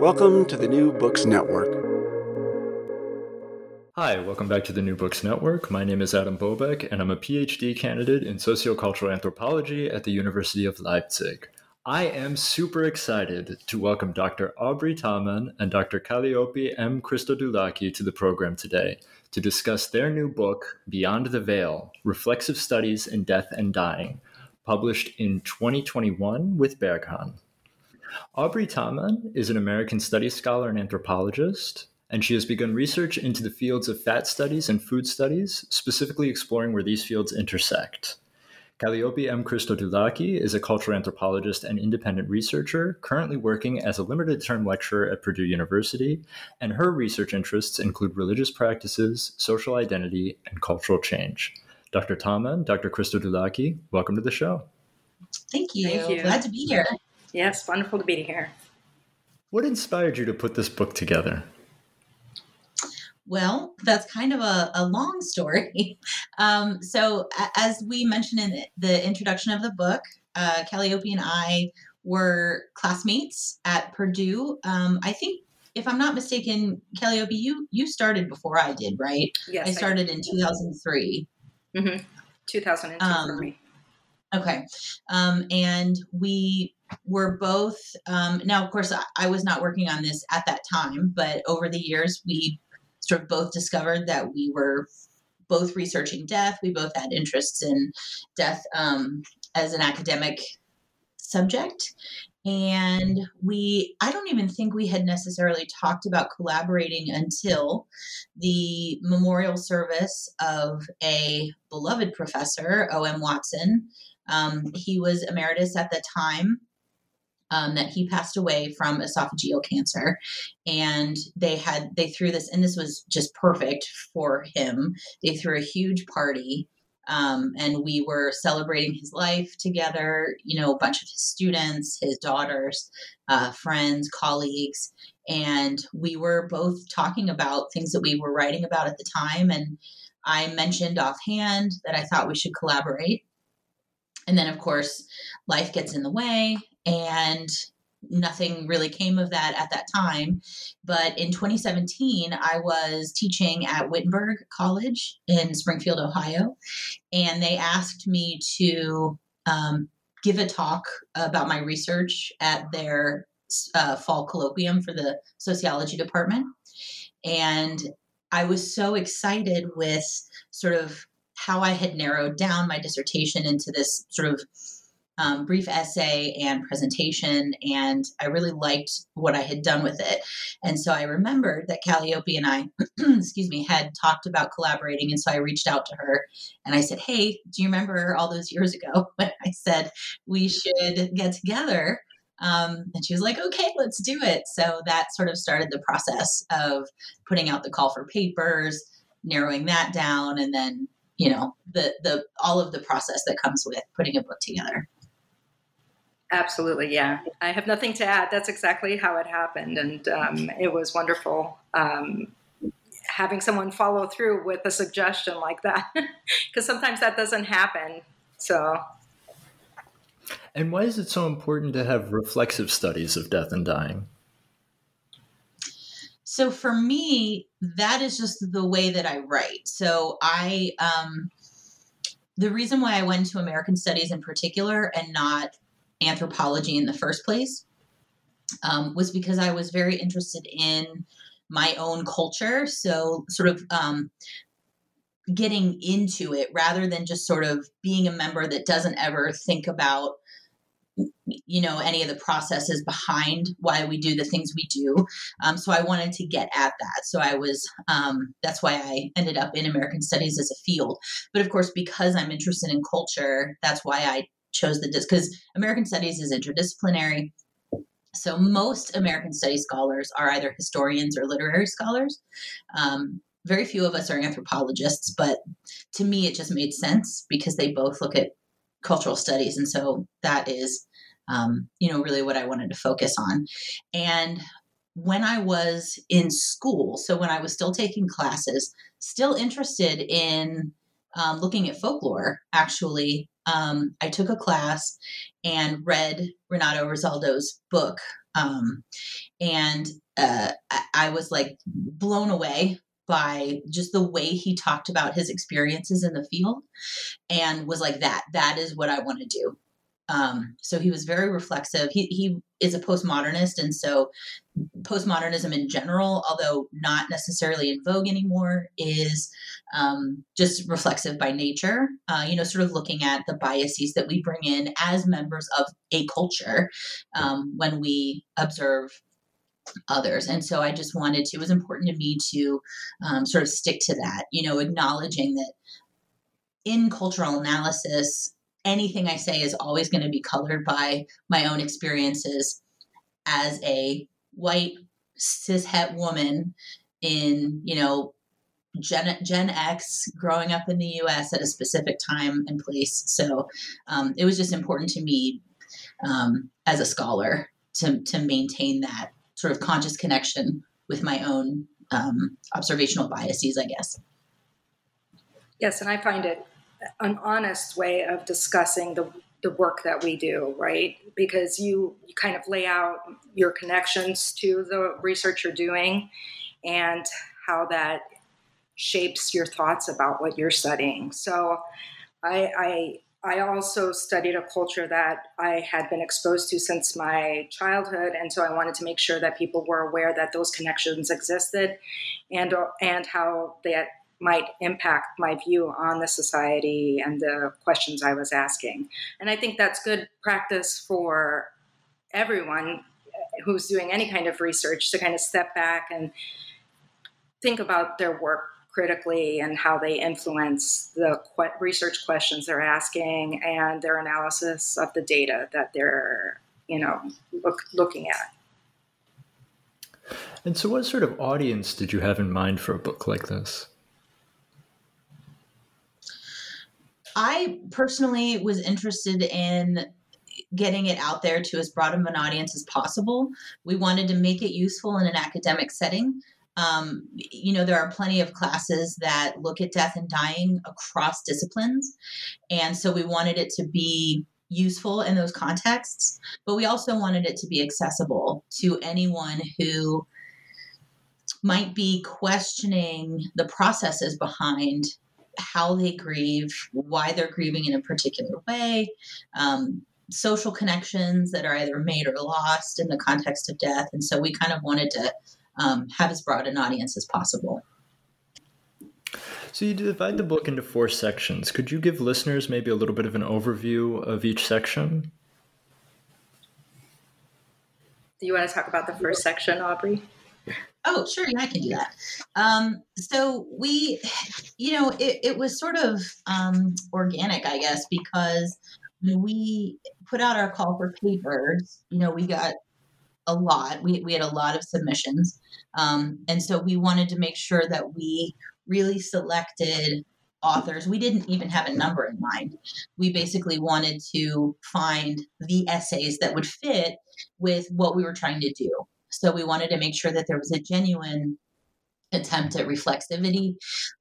Welcome to the New Books Network. Hi, welcome back to the New Books Network. My name is Adam Bobek, and I'm a PhD candidate in sociocultural anthropology at the University of Leipzig. I am super excited to welcome Dr. Aubrey Thamann and Dr. Kalliope M. Christodoulaki to the program today to discuss their new book, Beyond the Veil Reflexive Studies in Death and Dying, published in 2021 with Berghahn. Aubrey Thamann is an American Studies scholar and anthropologist, and she has begun research into the fields of fat studies and food studies, specifically exploring where these fields intersect. Kalliope M. Christodoulaki is a cultural anthropologist and independent researcher, currently working as a limited term lecturer at Purdue University, and her research interests include religious practices, social identity, and cultural change. Dr. Thamann, Dr. Christodoulaki, welcome to the show. Thank you. Thank you. Glad to be here. Yes, wonderful to be here. What inspired you to put this book together? Well, that's kind of a, a long story. Um, so, a- as we mentioned in the introduction of the book, uh, Kalliope and I were classmates at Purdue. Um, I think, if I'm not mistaken, Kalliope, you you started before I did, right? Yes, I started in 2003. hmm 2002 for Um, me. Okay. Um, and we were both, um, now, of course, I, I was not working on this at that time, but over the years, we sort of both discovered that we were both researching death. We both had interests in death um, as an academic subject. And we, I don't even think we had necessarily talked about collaborating until the memorial service of a beloved professor, O.M. Watson. Um, he was emeritus at the time um, that he passed away from esophageal cancer, and they had they threw this, and this was just perfect for him. They threw a huge party, um, and we were celebrating his life together. You know, a bunch of his students, his daughters, uh, friends, colleagues, and we were both talking about things that we were writing about at the time, and I mentioned offhand that I thought we should collaborate. And then, of course, life gets in the way, and nothing really came of that at that time. But in 2017, I was teaching at Wittenberg College in Springfield, Ohio, and they asked me to um, give a talk about my research at their uh, fall colloquium for the sociology department. And I was so excited with sort of how I had narrowed down my dissertation into this sort of um, brief essay and presentation, and I really liked what I had done with it. And so I remembered that Kalliope and I, excuse me, had talked about collaborating, and so I reached out to her and I said, "Hey, do you remember all those years ago when I said we should get together?" Um, and she was like, "Okay, let's do it." So that sort of started the process of putting out the call for papers, narrowing that down, and then you know the the all of the process that comes with putting a book together. Absolutely, yeah. I have nothing to add. That's exactly how it happened, and um, it was wonderful um, having someone follow through with a suggestion like that, because sometimes that doesn't happen. So, And why is it so important to have reflexive studies of death and dying? So for me, that is just the way that I write. So I, um, the reason why I went to American Studies in particular and not anthropology in the first place um, was because I was very interested in my own culture. So sort of um, getting into it rather than just sort of being a member that doesn't ever think about you know any of the processes behind why we do the things we do. Um, so i wanted to get at that. So i was um, that's why i ended up in american studies as a field. But of course because i'm interested in culture that's why i chose the because american studies is interdisciplinary So most American study scholars are either historians or literary scholars. Um, very few of us are anthropologists, but to me, it just made sense because they both look at cultural studies, and so that is, um, you know, really what I wanted to focus on. And when I was in school, so when I was still taking classes, still interested in um, looking at folklore, actually, um, I took a class and read Renato Rosaldo's book. Um, and uh, I was like blown away by just the way he talked about his experiences in the field and was like that that is what i want to do um, so he was very reflexive he, he is a postmodernist and so postmodernism in general although not necessarily in vogue anymore is um, just reflexive by nature uh, you know sort of looking at the biases that we bring in as members of a culture um, when we observe others. And so I just wanted to, it was important to me to um, sort of stick to that, you know, acknowledging that in cultural analysis, anything I say is always going to be colored by my own experiences as a white cishet woman in, you know, Gen, Gen X growing up in the US at a specific time and place. So um, it was just important to me um, as a scholar to, to maintain that sort of conscious connection with my own um, observational biases, I guess. Yes, and I find it an honest way of discussing the the work that we do, right? Because you, you kind of lay out your connections to the research you're doing and how that shapes your thoughts about what you're studying. So I, I I also studied a culture that I had been exposed to since my childhood, and so I wanted to make sure that people were aware that those connections existed, and and how that might impact my view on the society and the questions I was asking. And I think that's good practice for everyone who's doing any kind of research to kind of step back and think about their work critically and how they influence the research questions they're asking and their analysis of the data that they're you know look, looking at and so what sort of audience did you have in mind for a book like this i personally was interested in getting it out there to as broad of an audience as possible we wanted to make it useful in an academic setting um, you know, there are plenty of classes that look at death and dying across disciplines. And so we wanted it to be useful in those contexts, but we also wanted it to be accessible to anyone who might be questioning the processes behind how they grieve, why they're grieving in a particular way, um, social connections that are either made or lost in the context of death. And so we kind of wanted to um, have as broad an audience as possible. So you divide the book into four sections. Could you give listeners maybe a little bit of an overview of each section? Do you want to talk about the first section, Aubrey? Oh, sure. Yeah, I can do that. Um, so we, you know, it, it was sort of um, organic, I guess, because we put out our call for papers, you know, we got a lot. We, we had a lot of submissions. Um, and so we wanted to make sure that we really selected authors. We didn't even have a number in mind. We basically wanted to find the essays that would fit with what we were trying to do. So we wanted to make sure that there was a genuine attempt at reflexivity.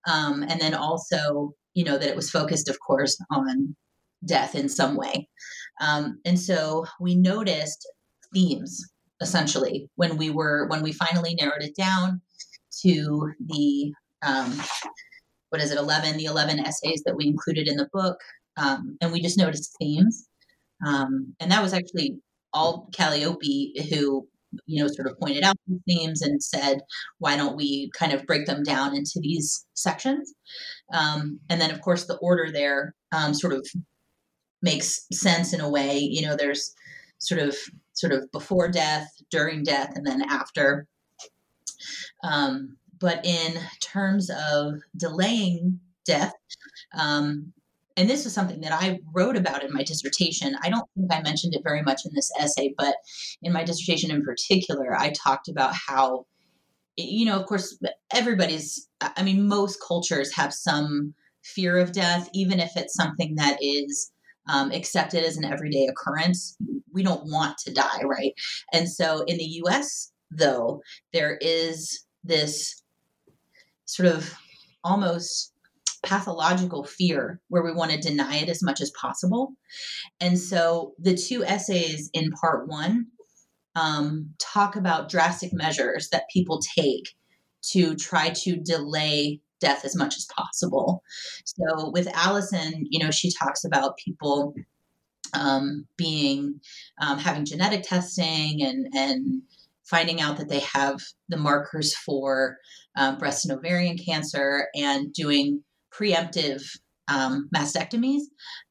Um, and then also, you know, that it was focused, of course, on death in some way. Um, and so we noticed themes essentially when we were when we finally narrowed it down to the um, what is it 11 the 11 essays that we included in the book um, and we just noticed themes um, and that was actually all kalliope who you know sort of pointed out these themes and said why don't we kind of break them down into these sections um, and then of course the order there um, sort of makes sense in a way you know there's sort of sort of before death, during death, and then after. Um, but in terms of delaying death, um, and this was something that I wrote about in my dissertation. I don't think I mentioned it very much in this essay, but in my dissertation in particular, I talked about how, you know, of course, everybody's, I mean, most cultures have some fear of death, even if it's something that is um, accepted as an everyday occurrence. We don't want to die, right? And so in the US, though, there is this sort of almost pathological fear where we want to deny it as much as possible. And so the two essays in part one um, talk about drastic measures that people take to try to delay death as much as possible. So with Allison, you know, she talks about people um, being um, having genetic testing and and finding out that they have the markers for um, breast and ovarian cancer and doing preemptive um, mastectomies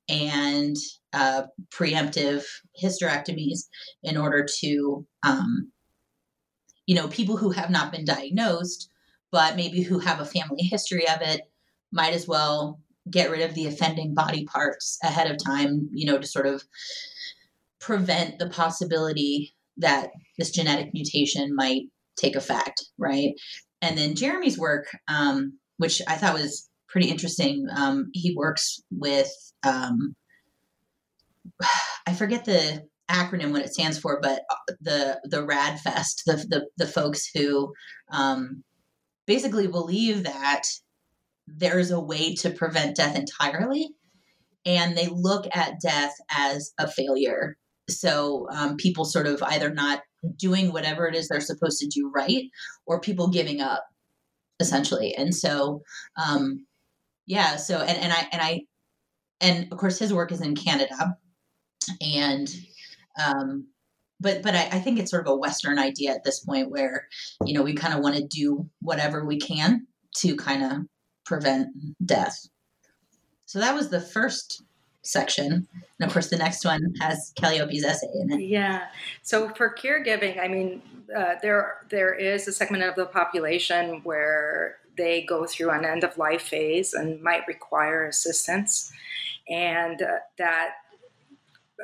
and uh, preemptive hysterectomies in order to, um, you know, people who have not been diagnosed, but maybe who have a family history of it, might as well get rid of the offending body parts ahead of time, you know, to sort of prevent the possibility that this genetic mutation might take effect, right? And then Jeremy's work, um, which I thought was pretty interesting. Um, he works with um, I forget the acronym what it stands for, but uh, the the RAADfest, the the, the folks who um, basically believe that there's a way to prevent death entirely, and they look at death as a failure. So um, people sort of either not doing whatever it is they're supposed to do right, or people giving up, essentially. And so um, yeah so and, and i and i and of course his work is in canada. And um but but I, I think it's sort of a western idea at this point where you know we kind of want to do whatever we can to kind of prevent death. So that was the first section. And of course the next one has kalliope's essay in it. Yeah. So for caregiving i mean uh, there there is a segment of the population where they go through an end of life phase and might require assistance. And uh, that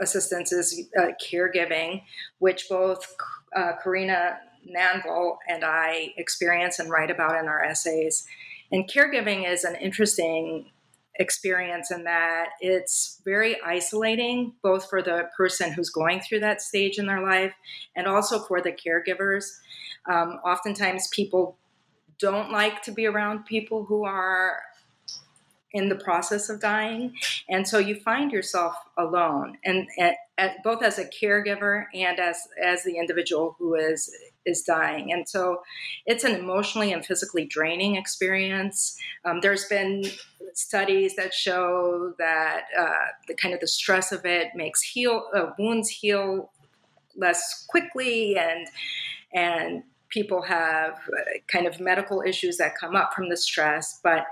assistance is uh, caregiving, which both uh, Karina Nanvol and I experience and write about in our essays. And caregiving is an interesting experience in that it's very isolating, both for the person who's going through that stage in their life and also for the caregivers. Um, oftentimes, people don't like to be around people who are in the process of dying. And so you find yourself alone and, both as a caregiver and as as the individual who is is dying. And so it's an emotionally and physically draining experience. Um, there's been studies that show that uh, the kind of the stress of it makes heal uh, wounds heal less quickly and and people have uh, kind of medical issues that come up from the stress, but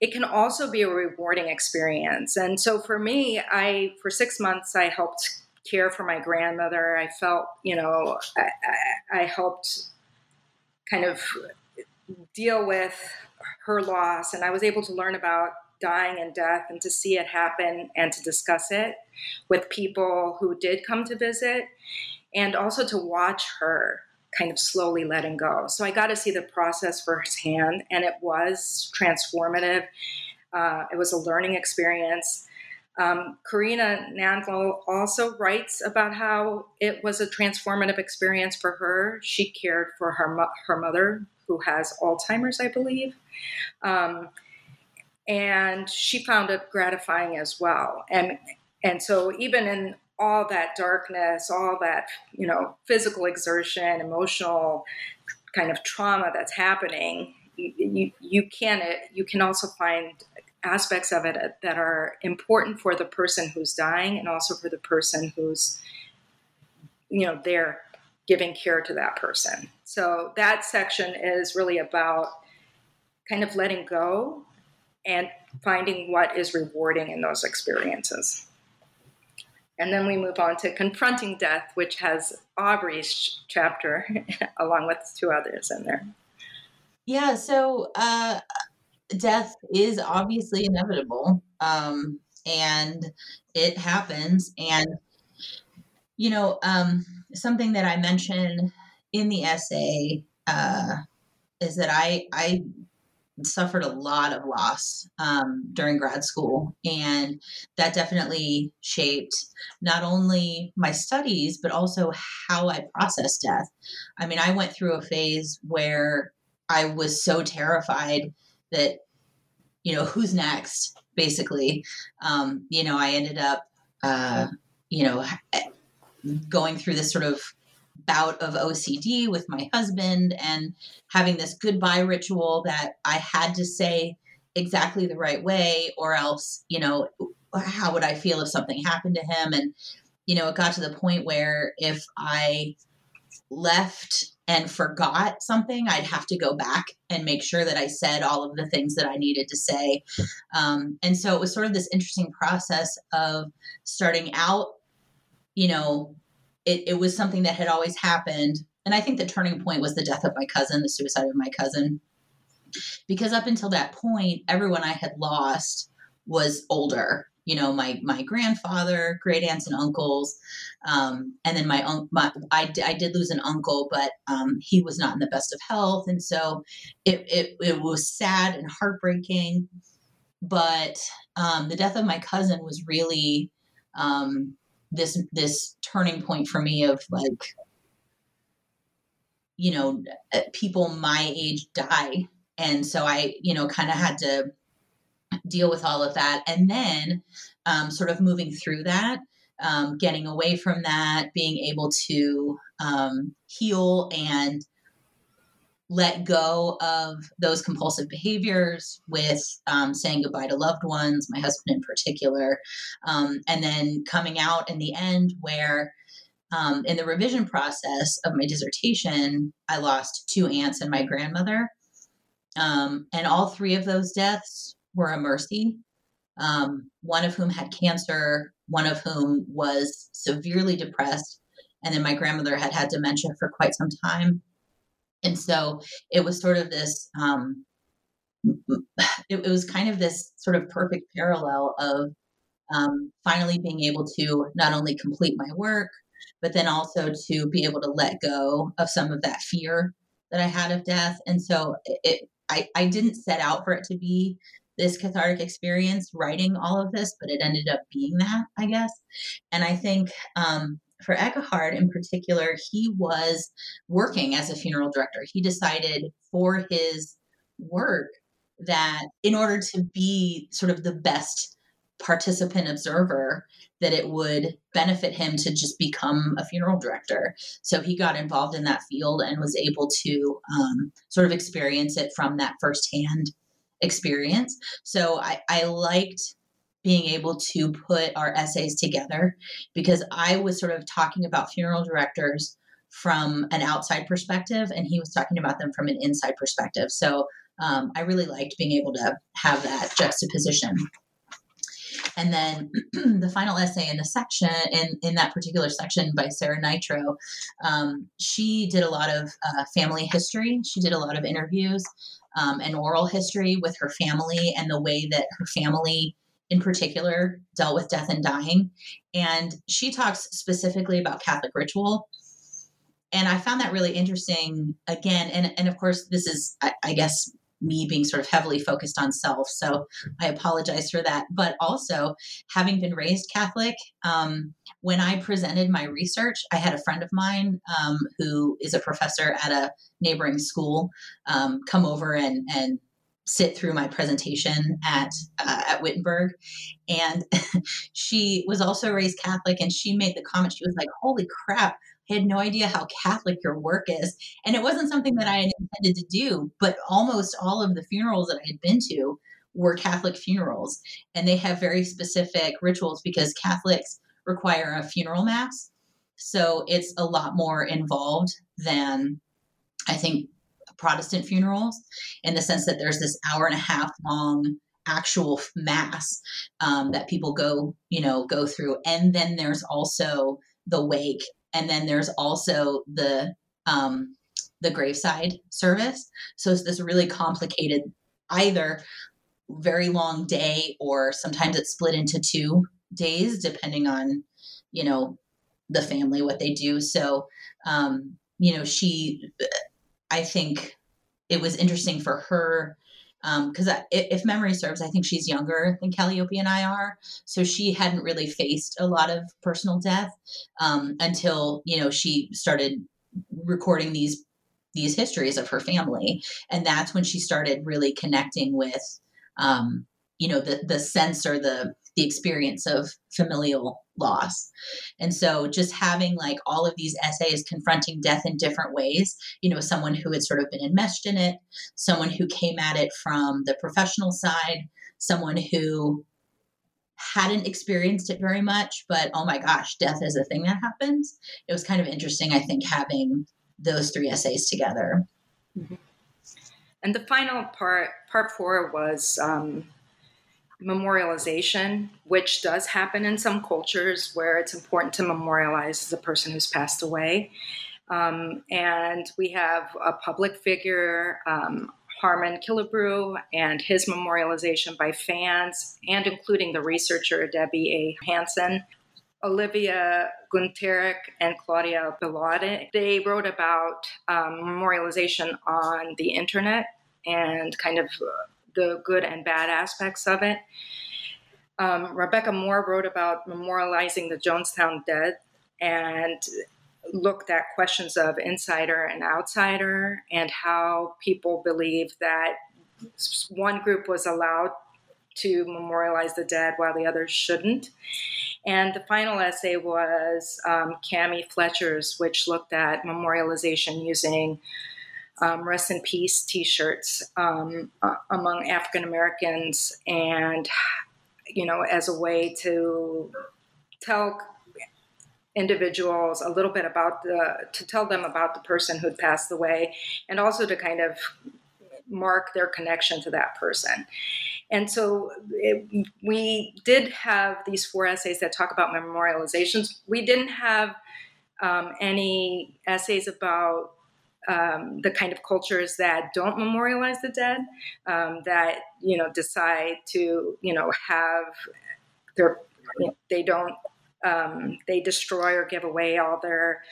it can also be a rewarding experience. And so for me, I for six months I helped care for my grandmother. I felt, you know, I, I helped kind of deal with her loss, and I was able to learn about dying and death and to see it happen and to discuss it with people who did come to visit and also to watch her kind of slowly letting go. So I got to see the process firsthand, and it was transformative. Uh, it was a learning experience. Um, Karina Nanvol also writes about how it was a transformative experience for her. She cared for her her mother, who has Alzheimer's, I believe, um, and she found it gratifying as well. And and so even in all that darkness, all that, you know, physical exertion, emotional kind of trauma that's happening, you, you, you can you can also find aspects of it that are important for the person who's dying and also for the person who's you know there giving care to that person. So that section is really about kind of letting go and finding what is rewarding in those experiences and then we move on to Confronting Death, which has Aubrey's chapter along with two others in there. Yeah, so uh, death is obviously inevitable. um, and it happens. And you know, um, something that I mentioned in the essay uh, is that I I suffered a lot of loss um, during grad school, and that definitely shaped not only my studies but also how I process death. I mean, I went through a phase where I was so terrified that you know who's next, basically. Um, you know, I ended up. Uh, you know, going through this sort of bout of OCD with my husband and having this goodbye ritual that I had to say exactly the right way, or else, you know, how would I feel if something happened to him? And, you know, it got to the point where if I left and forgot something, I'd have to go back and make sure that I said all of the things that I needed to say. Um, and so it was sort of this interesting process of starting out you know, it, it was something that had always happened. And I think the turning point was the death of my cousin, the suicide of my cousin. Because up until that point, everyone I had lost was older. You know, my my grandfather, great aunts and uncles, um, and then my uncle. I, I did lose an uncle, but um, he was not in the best of health, and so it it, it was sad and heartbreaking. But um, the death of my cousin was really um, this this turning point for me of like you know uh, people my age die. And so i you know kind of had to deal with all of that. And then um, sort of moving through that um, getting away from that being able to um, heal and let go of those compulsive behaviors with um, saying goodbye to loved ones, my husband in particular, um, and then coming out in the end where um, in the revision process of my dissertation, I lost two aunts and my grandmother. Um, and all three of those deaths were a mercy, um, one of whom had cancer, one of whom was severely depressed, and then my grandmother had had dementia for quite some time and so it was sort of this um, it, it, was kind of this sort of perfect parallel of um, finally being able to not only complete my work but then also to be able to let go of some of that fear that i had of death. And so it I, I didn't set out for it to be this cathartic experience writing all of this but it ended up being that i guess. And i think um, for Eckhart in particular, he was working as a funeral director. He decided for his work that in order to be sort of the best participant observer, that it would benefit him to just become a funeral director. So he got involved in that field and was able to um, sort of experience it from that firsthand experience. So I, I liked being able to put our essays together because I was sort of talking about funeral directors from an outside perspective and he was talking about them from an inside perspective. So um, I really liked being able to have that juxtaposition. And then the final essay in the section, in, in that particular section by Sarah Nitro, um, she did a lot of uh, family history. She did a lot of interviews um, and oral history with her family and the way that her family in particular dealt with death and dying. And she talks specifically about Catholic ritual. And I found that really interesting again. And, and of course, this is, I, I guess, me being sort of heavily focused on self. So I apologize for that. But also, having been raised Catholic, um, when I presented my research, I had a friend of mine um, who is a professor at a neighboring school um, come over and, and sit through my presentation at uh, at Wittenberg, and she was also raised Catholic, and she made the comment. She was like, "Holy crap!" I had no idea how Catholic your work is, and it wasn't something that I had intended to do. But almost all of the funerals that I had been to were Catholic funerals, and they have very specific rituals because Catholics require a funeral mass, so it's a lot more involved than I think Protestant funerals in the sense that there's this hour and a half long actual mass um, that people go, you know, go through. And then there's also the wake. And then there's also the um, the graveside service. So it's this really complicated either very long day, or sometimes it's split into two days, depending on, you know, the family, what they do. So, um, you know, she, I think it was interesting for her because um, if memory serves, I think she's younger than Kalliope and I are, so she hadn't really faced a lot of personal death um, until you know she started recording these these histories of her family, and that's when she started really connecting with um, you know the the sense or the the experience of familial loss. And so just having like all of these essays confronting death in different ways, you know, someone who had sort of been enmeshed in it, someone who came at it from the professional side, someone who hadn't experienced it very much, but oh my gosh, death is a thing that happens. It was kind of interesting, I think, having those three essays together. Mm-hmm. And the final part, part four, was um, memorialization, which does happen in some cultures where it's important to memorialize the person who's passed away. Um, and we have a public figure, um, Harmon Killebrew, and his memorialization by fans, and including the researcher Debbie A. Hansen. Olivia Gunterek and Claudia Bilotti. They wrote about um, memorialization on the internet and kind of uh, the good and bad aspects of it. Um, Rebecca Moore wrote about memorializing the Jonestown dead and looked at questions of insider and outsider and how people believe that one group was allowed to memorialize the dead while the others shouldn't. And the final essay was um, Kami Fletcher's, which looked at memorialization using um, rest in peace t-shirts um, uh, among African Americans, and you know, as a way to tell individuals a little bit about the to tell them about the person who'd passed away, and also to kind of mark their connection to that person. And so it, we did have these four essays that talk about memorializations. We didn't have um, any essays about um, the kind of cultures that don't memorialize the dead, um, that you know decide to you know have their you know, they don't um, they destroy or give away all their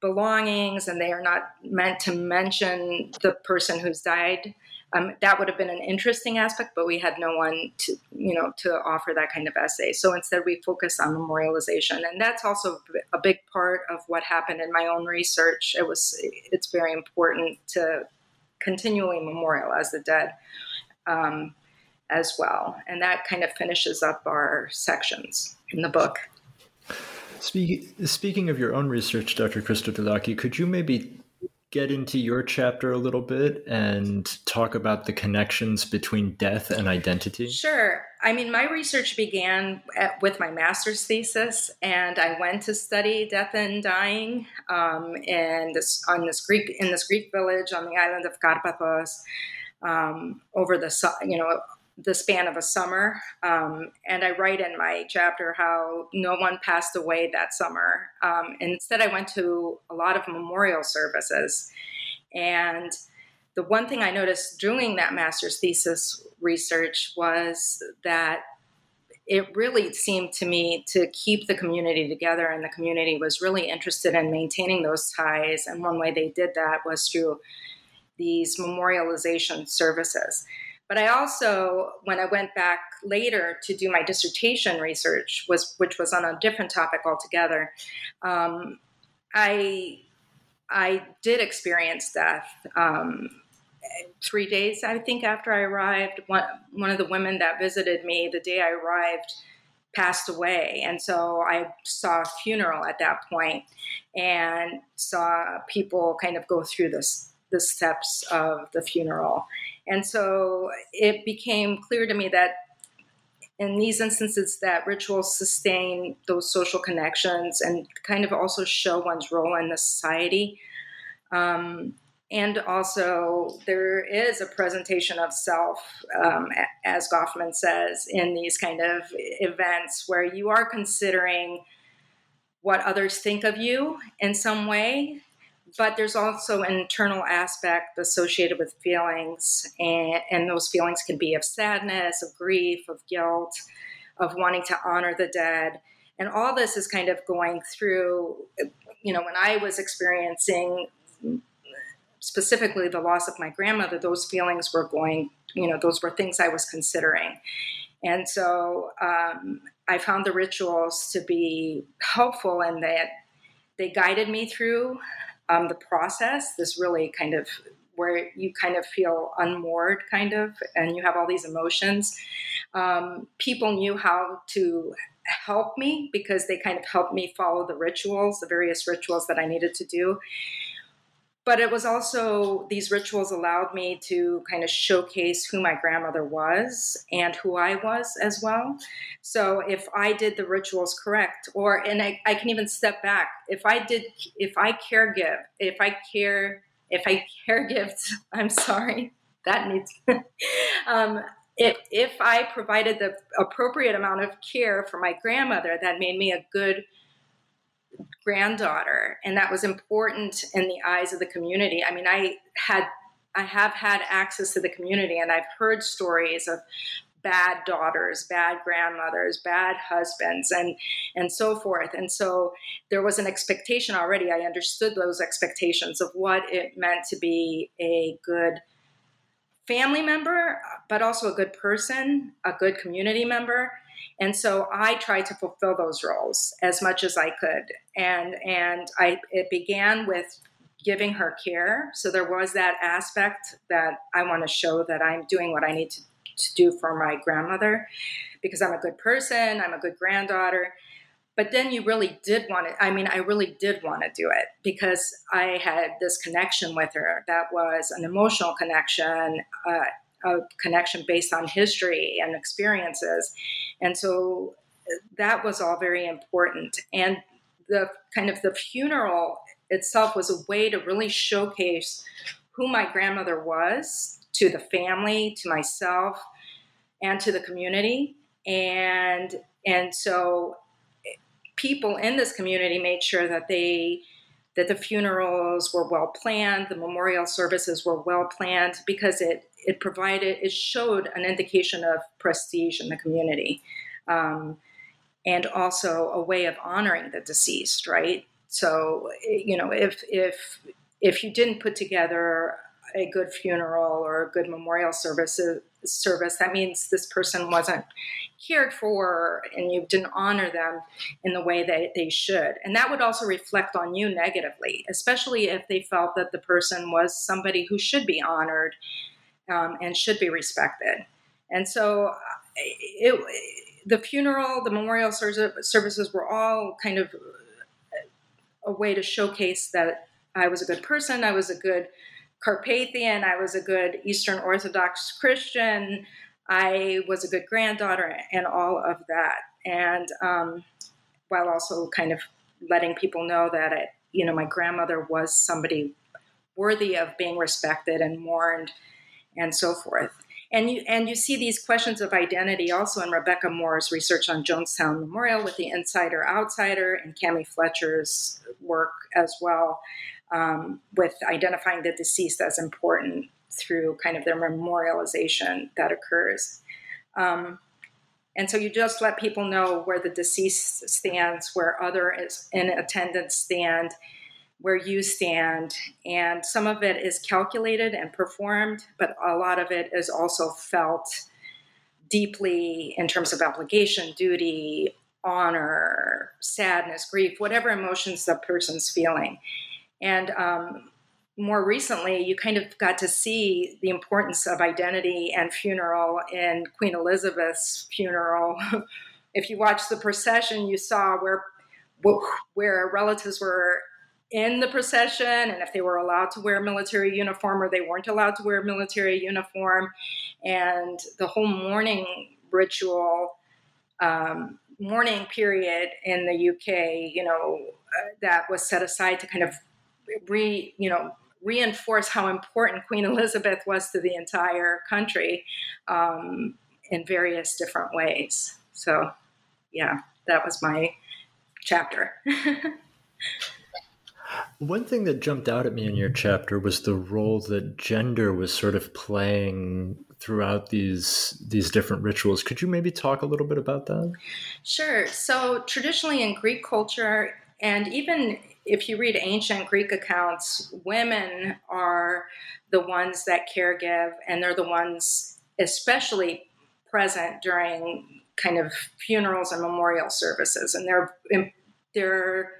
belongings, and they are not meant to mention the person who's died. Um, that would have been an interesting aspect, but we had no one to, you know, to offer that kind of essay. So instead, we focus on memorialization, and that's also a big part of what happened in my own research. It was, it's very important to continually memorialize the dead um, as well, and that kind of finishes up our sections in the book. speaking of your own research, Dr. Christodoulaki, could you maybe get into your chapter a little bit and talk about the connections between death and identity? Sure. I mean, my research began at, with my master's thesis, and I went to study death and dying um, in this on this Greek in this Greek village on the island of Karpathos um, over the you know the span of a summer. Um, and I write in my chapter how no one passed away that summer. Um, instead, I went to a lot of memorial services. And the one thing I noticed doing that master's thesis research was that it really seemed to me to keep the community together, and the community was really interested in maintaining those ties. And one way they did that was through these memorialization services. But I also, when I went back later to do my dissertation research, was which was on a different topic altogether, um, I I did experience death. Um, three days, I think, after I arrived, one one of the women that visited me the day I arrived passed away, and so I saw a funeral at that point and saw people kind of go through this the steps of the funeral. And so it became clear to me that in these instances that rituals sustain those social connections and kind of also show one's role in the society. Um, and also, there is a presentation of self, um, as Goffman says, in these kind of events where you are considering what others think of you in some way but there's also an internal aspect associated with feelings, and, and those feelings can be of sadness, of grief, of guilt, of wanting to honor the dead. And all this is kind of going through, you know, when I was experiencing specifically the loss of my grandmother, those feelings were going, you know, those were things I was considering. And so um, I found the rituals to be helpful in that they guided me through um, the process. This really kind of where you kind of feel unmoored, kind of, and you have all these emotions. Um, people knew how to help me because they kind of helped me follow the rituals, the various rituals that I needed to do but it was also these rituals allowed me to kind of showcase who my grandmother was and who I was as well. So if I did the rituals correct, or and I, I can even step back, if I did, if I care give, if I care, if I care give, I'm sorry, that needs. um, if, if I provided the appropriate amount of care for my grandmother, that made me a good granddaughter and that was important in the eyes of the community. I mean i had i have had access to the community and i've heard stories of bad daughters bad grandmothers bad husbands and and so forth. And so there was an expectation already. I understood those expectations of what it meant to be a good family member but also a good person a good community member and so I tried to fulfill those roles as much as I could. And and I it began with giving her care. So there was that aspect that I want to show that I'm doing what I need to, to do for my grandmother because I'm a good person, I'm a good granddaughter. But then you really did want it. I mean, I really did want to do it because I had this connection with her that was an emotional connection, uh, a connection based on history and experiences. And so that was all very important. And the kind of the funeral itself was a way to really showcase who my grandmother was to the family, to myself, and to the community. And and so people in this community made sure that they that the funerals were well planned, the memorial services were well planned because it it provided it showed an indication of prestige in the community um, and also a way of honoring the deceased right? So you know if if if you didn't put together a good funeral or a good memorial service service that means this person wasn't cared for and you didn't honor them in the way that they should and that would also reflect on you negatively especially if they felt that the person was somebody who should be honored um, and should be respected. And so uh, it, the funeral, the memorial services were all kind of a way to showcase that I was a good person, I was a good Carpathian, I was a good Eastern Orthodox Christian, I was a good granddaughter, and all of that. And um, while also kind of letting people know that you know my grandmother was somebody worthy of being respected and mourned and so forth. And you and you see these questions of identity also in Rebecca Moore's research on Jonestown Memorial with the insider outsider and Kami Fletcher's work as well um, with identifying the deceased as important through kind of their memorialization that occurs. Um, and so you just let people know where the deceased stands, where other is in attendance stand, where you stand. And some of it is calculated and performed, but a lot of it is also felt deeply in terms of obligation, duty, honor, sadness, grief, whatever emotions the person's feeling. And um, more recently, you kind of got to see the importance of identity and funeral in Queen Elizabeth's funeral. if you watched the procession, you saw where where relatives were in the procession and if they were allowed to wear military uniform or they weren't allowed to wear military uniform and the whole mourning ritual um, mourning period in the uk you know uh, that was set aside to kind of re you know reinforce how important queen elizabeth was to the entire country um, in various different ways so yeah that was my chapter One thing that jumped out at me in your chapter was the role that gender was sort of playing throughout these these different rituals. Could you maybe talk a little bit about that? Sure. So traditionally in Greek culture and even if you read ancient Greek accounts, women are the ones that care give and they're the ones especially present during kind of funerals and memorial services and they're they're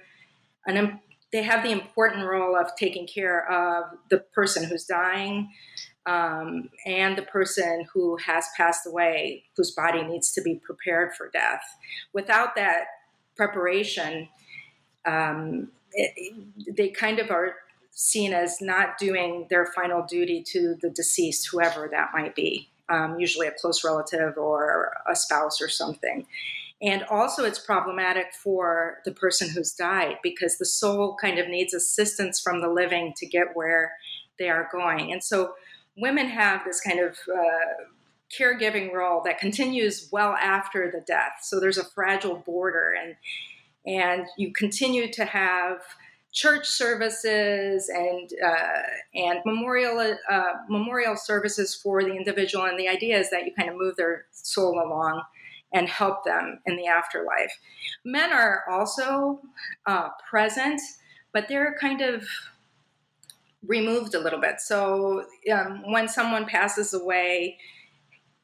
an they have the important role of taking care of the person who's dying um, and the person who has passed away, whose body needs to be prepared for death. Without that preparation, um, they kind of are seen as not doing their final duty to the deceased, whoever that might be, um, usually a close relative or a spouse or something. And also, it's problematic for the person who's died because the soul kind of needs assistance from the living to get where they are going. And so, women have this kind of uh, caregiving role that continues well after the death. So, there's a fragile border, and and you continue to have church services and uh, and memorial uh, memorial services for the individual. And the idea is that you kind of move their soul along and help them in the afterlife. Men are also uh, present, but they're kind of removed a little bit. So um, when someone passes away,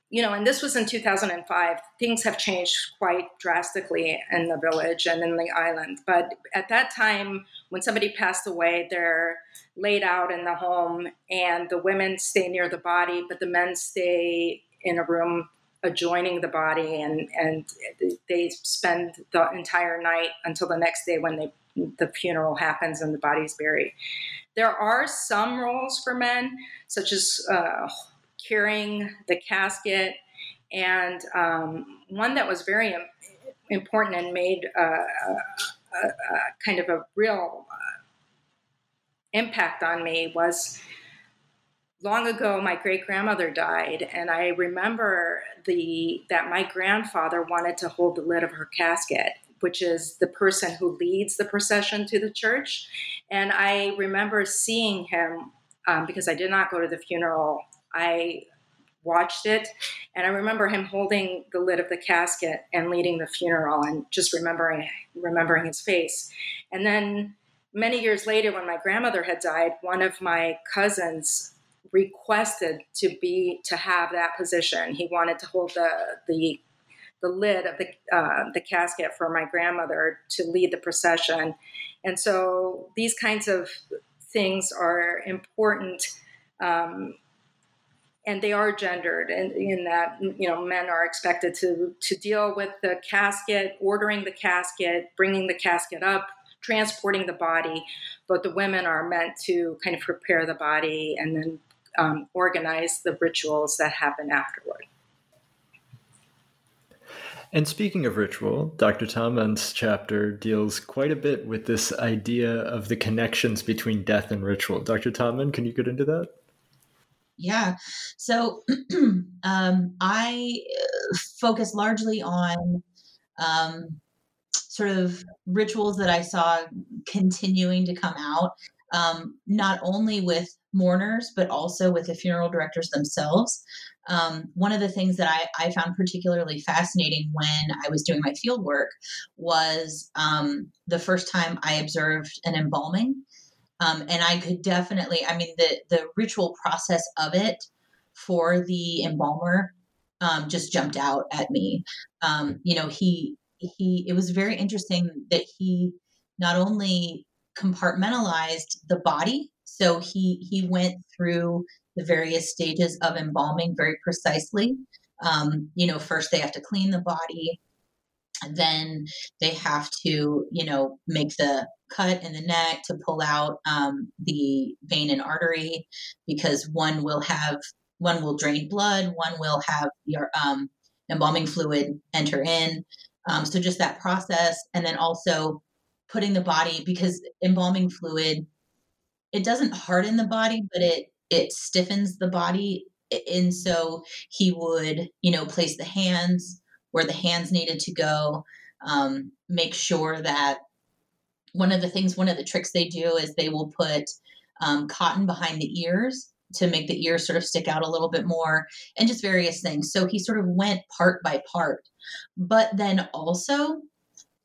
you know, and this was in 2005, things have changed quite drastically in the village and in the island. But at that time, when somebody passed away, they're laid out in the home, and the women stay near the body, but the men stay in a room adjoining the body and and they spend the entire night until the next day when they the funeral happens and the body's buried there are some roles for men such as uh, carrying the casket and um, one that was very important and made uh, a, a, a, kind of a real uh, impact on me was long ago my great grandmother died and i remember the that my grandfather wanted to hold the lid of her casket which is the person who leads the procession to the church. And i remember seeing him um, because i did not go to the funeral i watched it and i remember him holding the lid of the casket and leading the funeral and just remembering remembering his face and then many years later when my grandmother had died one of my cousins requested to be to have that position. He wanted to hold the the the lid of the uh, the casket for my grandmother to lead the procession, and so these kinds of things are important. Um, and they are gendered in, in that you know men are expected to to deal with the casket ordering the casket bringing the casket up transporting the body but the women are meant to kind of prepare the body and then um, organize the rituals that happen afterward. And speaking of ritual, Dr. Thamann's chapter deals quite a bit with this idea of the connections between death and ritual. Dr. Tallman, can you get into that? Yeah. So um, I uh, focus largely on um, sort of rituals that I saw continuing to come out, um, not only with mourners, but also with the funeral directors themselves. Um, one of the things that I, I, found particularly fascinating when I was doing my field work was um, the first time I observed an embalming. Um, and I could definitely, I mean, the, the ritual process of it for the embalmer um, just jumped out at me. Um, you know, he, he, it was very interesting that he not only compartmentalized the body so he he went through the various stages of embalming very precisely. Um, you know, first they have to clean the body, then they have to you know make the cut in the neck to pull out um, the vein and artery because one will have one will drain blood, one will have your um, embalming fluid enter in. Um, so just that process, and then also putting the body because embalming fluid it doesn't harden the body, but it it stiffens the body. And so he would, you know, place the hands where the hands needed to go, um, make sure that one of the things, one of the tricks they do is they will put um, cotton behind the ears to make the ears sort of stick out a little bit more and just various things. So he sort of went part by part, but then also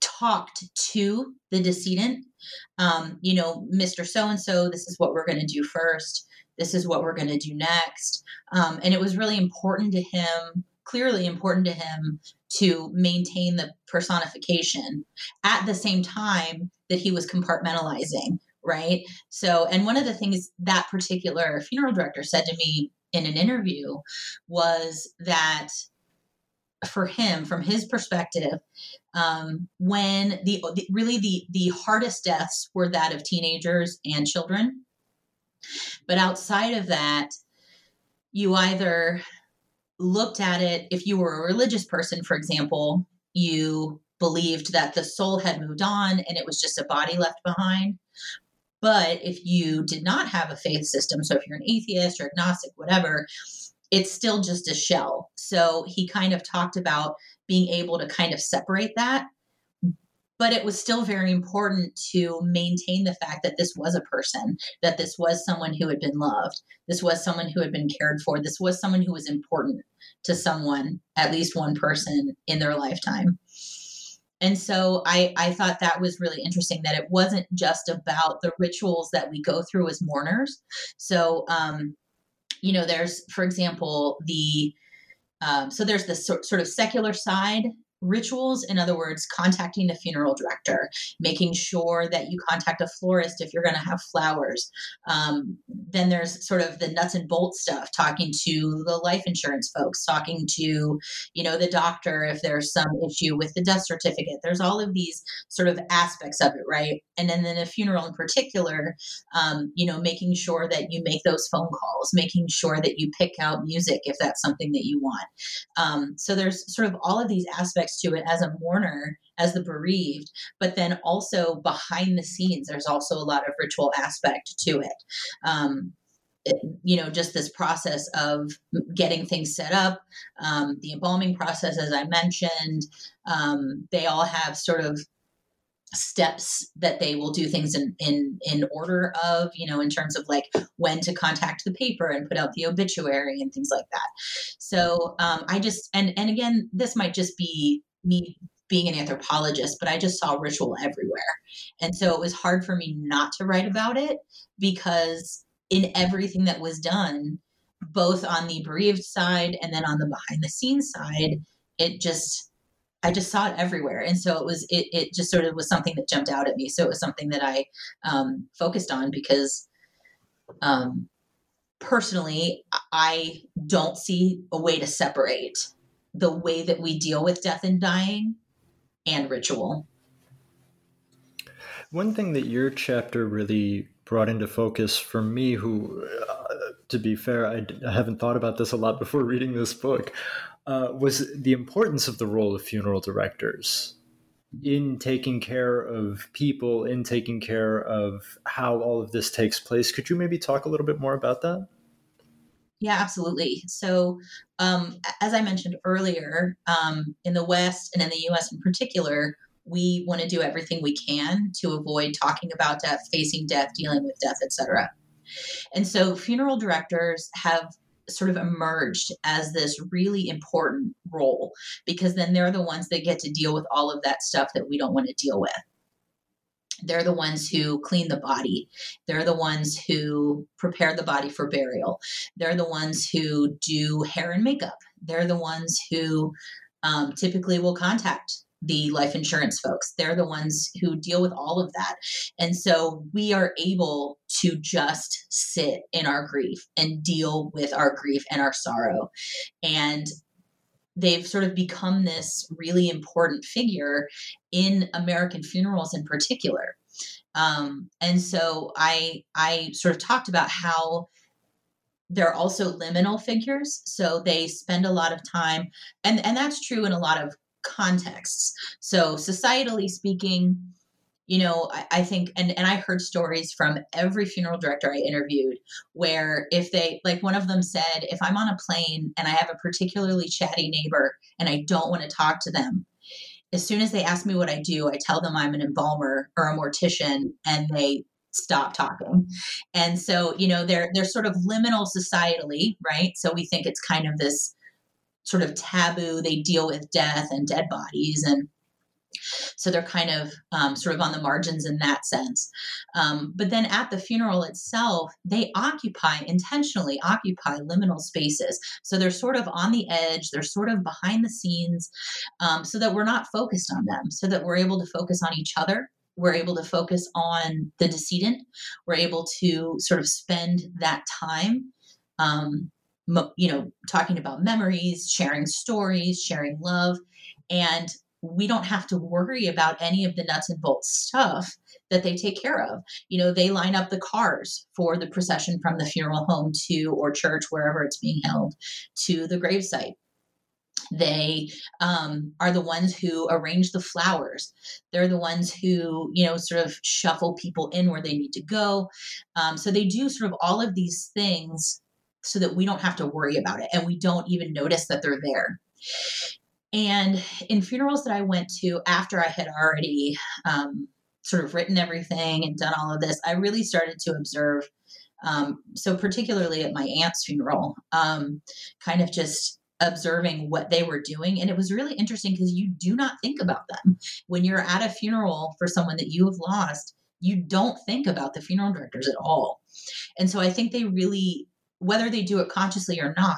talked to the decedent. Um, you know, Mr. So and so, this is what we're going to do first. This is what we're going to do next. Um, and it was really important to him, clearly important to him, to maintain the personification at the same time that he was compartmentalizing, right? So, and one of the things that particular funeral director said to me in an interview was that for him, from his perspective, um, when the, the really the the hardest deaths were that of teenagers and children, but outside of that, you either looked at it if you were a religious person, for example, you believed that the soul had moved on and it was just a body left behind. But if you did not have a faith system, so if you're an atheist or agnostic, whatever, it's still just a shell. So he kind of talked about being able to kind of separate that. But it was still very important to maintain the fact that this was a person, that this was someone who had been loved, this was someone who had been cared for, this was someone who was important to someone, at least one person in their lifetime. And so I, I thought that was really interesting that it wasn't just about the rituals that we go through as mourners. So, um, you know, there's, for example, the um, so there's the sort, sort of secular side rituals in other words contacting the funeral director making sure that you contact a florist if you're going to have flowers. Um, then there's sort of the nuts and bolts stuff talking to the life insurance folks talking to you know the doctor if there's some issue with the death certificate. There's all of these sort of aspects of it right? And then in a funeral in particular um, you know making sure that you make those phone calls making sure that you pick out music if that's something that you want. Um, so there's sort of all of these aspects to it as a mourner, as the bereaved, but then also behind the scenes, there's also a lot of ritual aspect to it. Um, it, you know, just this process of getting things set up, um, the embalming process, as I mentioned, um, they all have sort of steps that they will do things in in in order of you know in terms of like when to contact the paper and put out the obituary and things like that. So um, i just and and again this might just be me being an anthropologist but i just saw ritual everywhere. And so it was hard for me not to write about it because in everything that was done both on the bereaved side and then on the behind the scenes side it just I just saw it everywhere. And so it was, it, it just sort of was something that jumped out at me. So it was something that I um, focused on because um, personally, I don't see a way to separate the way that we deal with death and dying and ritual. One thing that your chapter really brought into focus for me, who, uh, to be fair, I, I haven't thought about this a lot before reading this book, uh, was the importance of the role of funeral directors in taking care of people, in taking care of how all of this takes place. Could you maybe talk a little bit more about that? Yeah, absolutely. So, um, as I mentioned earlier, um, in the West and in the US in particular, we want to do everything we can to avoid talking about death, facing death, dealing with death, etc. And so, funeral directors have sort of emerged as this really important role because then they're the ones that get to deal with all of that stuff that we don't want to deal with. They're the ones who clean the body. They're the ones who prepare the body for burial. They're the ones who do hair and makeup. They're the ones who um, typically will contact the life insurance folks. They're the ones who deal with all of that. And so we are able to just sit in our grief and deal with our grief and our sorrow. And they've sort of become this really important figure in American funerals in particular. Um, and so I I sort of talked about how they're also liminal figures so they spend a lot of time and and that's true in a lot of contexts. So, societally speaking, you know, I, I, think, and, and I heard stories from every funeral director I interviewed where if they, like one of them said, if I'm on a plane and I have a particularly chatty neighbor and I don't want to talk to them, as soon as they ask me what I do, I tell them I'm an embalmer or a mortician, and they stop talking. And so, you know, they're they're sort of liminal societally, right? So we think it's kind of this sort of taboo. They deal with death and dead bodies and so they're kind of um, sort of on the margins in that sense. Um, but then at the funeral itself, they occupy intentionally occupy liminal spaces. So they're sort of on the edge. They're sort of behind the scenes, um, so that we're not focused on them. So that we're able to focus on each other. We're able to focus on the decedent. We're able to sort of spend that time um, you know, talking about memories, sharing stories, sharing love. And we don't have to worry about any of the nuts and bolts stuff that they take care of. You know, they line up the cars for the procession from the funeral home to or church, wherever it's being held, to the gravesite. They um, are the ones who arrange the flowers. They're the ones who, you know, sort of shuffle people in where they need to go. Um, so they do sort of all of these things so that we don't have to worry about it and we don't even notice that they're there. And in funerals that I went to after I had already um, sort of written everything and done all of this, I really started to observe. Um, so, particularly at my aunt's funeral, um, kind of just observing what they were doing. And it was really interesting because you do not think about them. When you're at a funeral for someone that you have lost, you don't think about the funeral directors at all. And so I think they really, whether they do it consciously or not,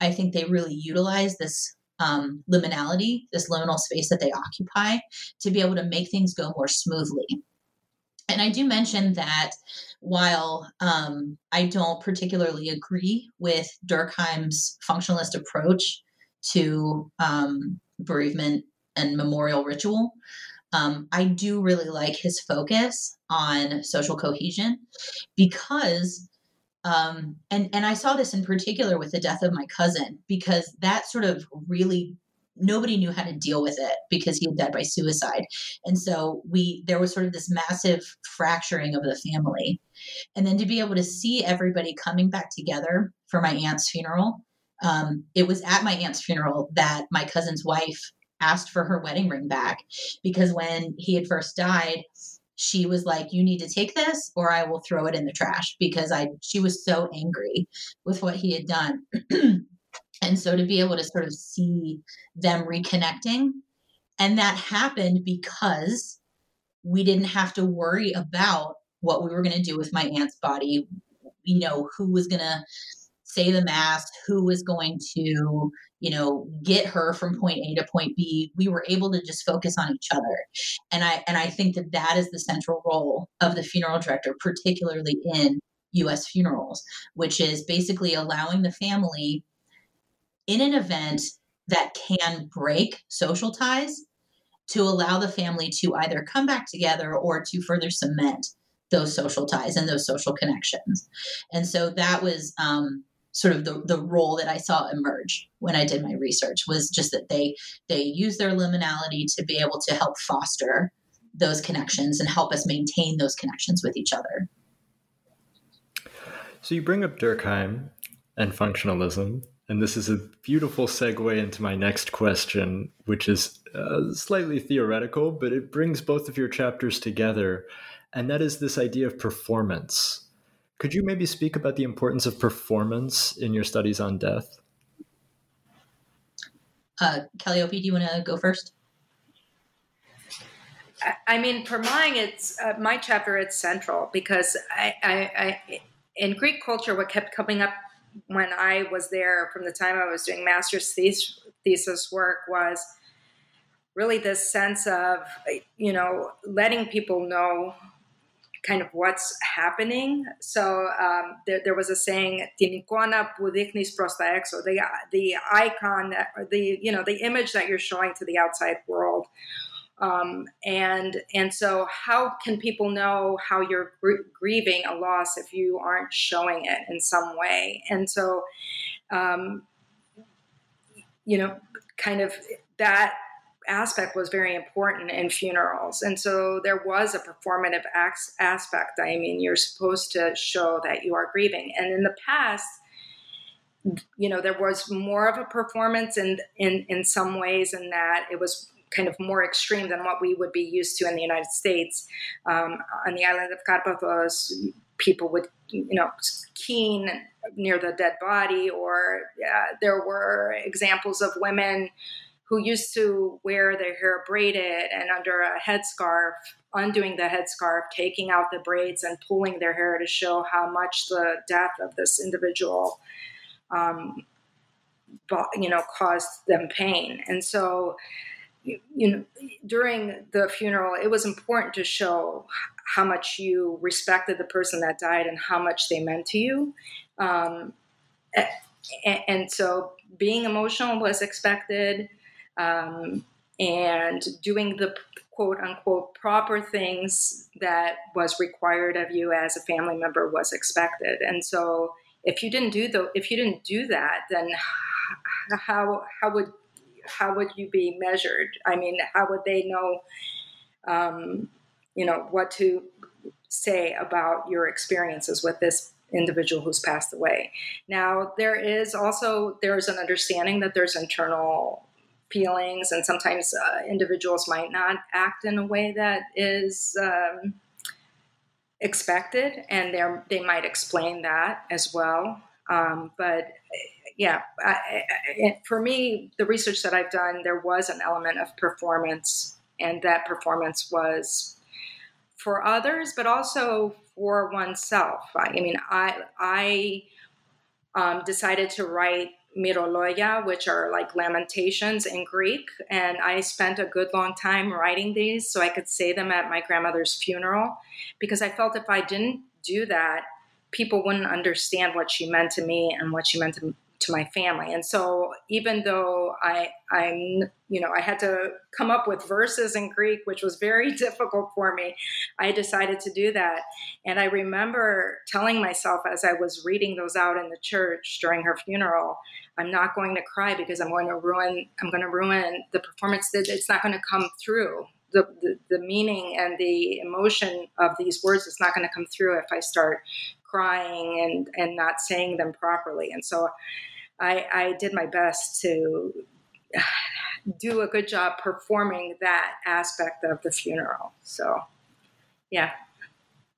I think they really utilize this um, liminality, this liminal space that they occupy, to be able to make things go more smoothly. And I do mention that while um, I don't particularly agree with Durkheim's functionalist approach to um, bereavement and memorial ritual, um, I do really like his focus on social cohesion because um, and and I saw this in particular with the death of my cousin because that sort of really nobody knew how to deal with it because he had died by suicide. And so we there was sort of this massive fracturing of the family. And then to be able to see everybody coming back together for my aunt's funeral um, it was at my aunt's funeral that my cousin's wife asked for her wedding ring back because when he had first died she was like, You need to take this or I will throw it in the trash because I she was so angry with what he had done. and so to be able to sort of see them reconnecting, and that happened because we didn't have to worry about what we were going to do with my aunt's body, you know, who was going to say the mass, who was going to, you know, get her from point A to point B. We were able to just focus on each other. And I and I think that that is the central role of the funeral director, particularly in US funerals, which is basically allowing the family in an event that can break social ties to allow the family to either come back together or to further cement those social ties and those social connections. And so that was um, sort of the, the role that I saw emerge when I did my research was just that they they use their liminality to be able to help foster those connections and help us maintain those connections with each other. So you bring up Durkheim and functionalism, and this is a beautiful segue into my next question, which is uh, slightly theoretical, but it brings both of your chapters together, and that is this idea of performance could you maybe speak about the importance of performance in your studies on death? Uh, Kalliope, do you want to go first? I mean, for mine, it's uh, my chapter. It's central because I, I, I, in Greek culture, what kept coming up when I was there from the time I was doing master's thesis, thesis work was really this sense of, you know, letting people know kind of what's happening. So um, there, there, was a saying, "Tinikona pudiknis prosta exo." The the icon, the you know, the image that you're showing to the outside world. Um, and and so how can people know how you're gr- grieving a loss if you aren't showing it in some way? And so, um, you know, kind of that aspect was very important in funerals. And so there was a performative aspect. I mean, you're supposed to show that you are grieving. And in the past, you know, there was more of a performance in, in, in some ways in that it was kind of more extreme than what we would be used to in the United States. Um, on the island of Karpathos, people would, you know, keen near the dead body, or there were examples of women who used to wear their hair braided and under a headscarf, undoing the headscarf, taking out the braids, and pulling their hair to show how much the death of this individual, um, you know, caused them pain. And so, you, know, during the funeral, it was important to show how much you respected the person that died and how much they meant to you. Um, and, and so, being emotional was expected um, and doing the quote unquote proper things that was required of you as a family member was expected. And so if you didn't do the if you didn't do that, then how how would how would you be measured? I mean, how would they know um, you know what to say about your experiences with this individual who's passed away. Now, there is also there's an understanding that there's internal feelings, and sometimes uh, individuals might not act in a way that is um, expected, and they they might explain that as well. Um, but yeah, I, I, for me, the research that I've done, there was an element of performance, and that performance was for others, but also for oneself. I, I mean, I I um, decided to write Myrologia, which are like lamentations in Greek. And I spent a good long time writing these so I could say them at my grandmother's funeral because I felt if I didn't do that, people wouldn't understand what she meant to me and what she meant to, to my family. And so even though I I'm you know I had to come up with verses in Greek which was very difficult for me, I decided to do that. And I remember telling myself as I was reading those out in the church during her funeral, I'm not going to cry because I'm going to ruin I'm going to ruin the performance it's not going to come through. The, the, the meaning and the emotion of these words is not going to come through if I start crying and and not saying them properly. And so I, I did my best to do a good job performing that aspect of the funeral. So, yeah,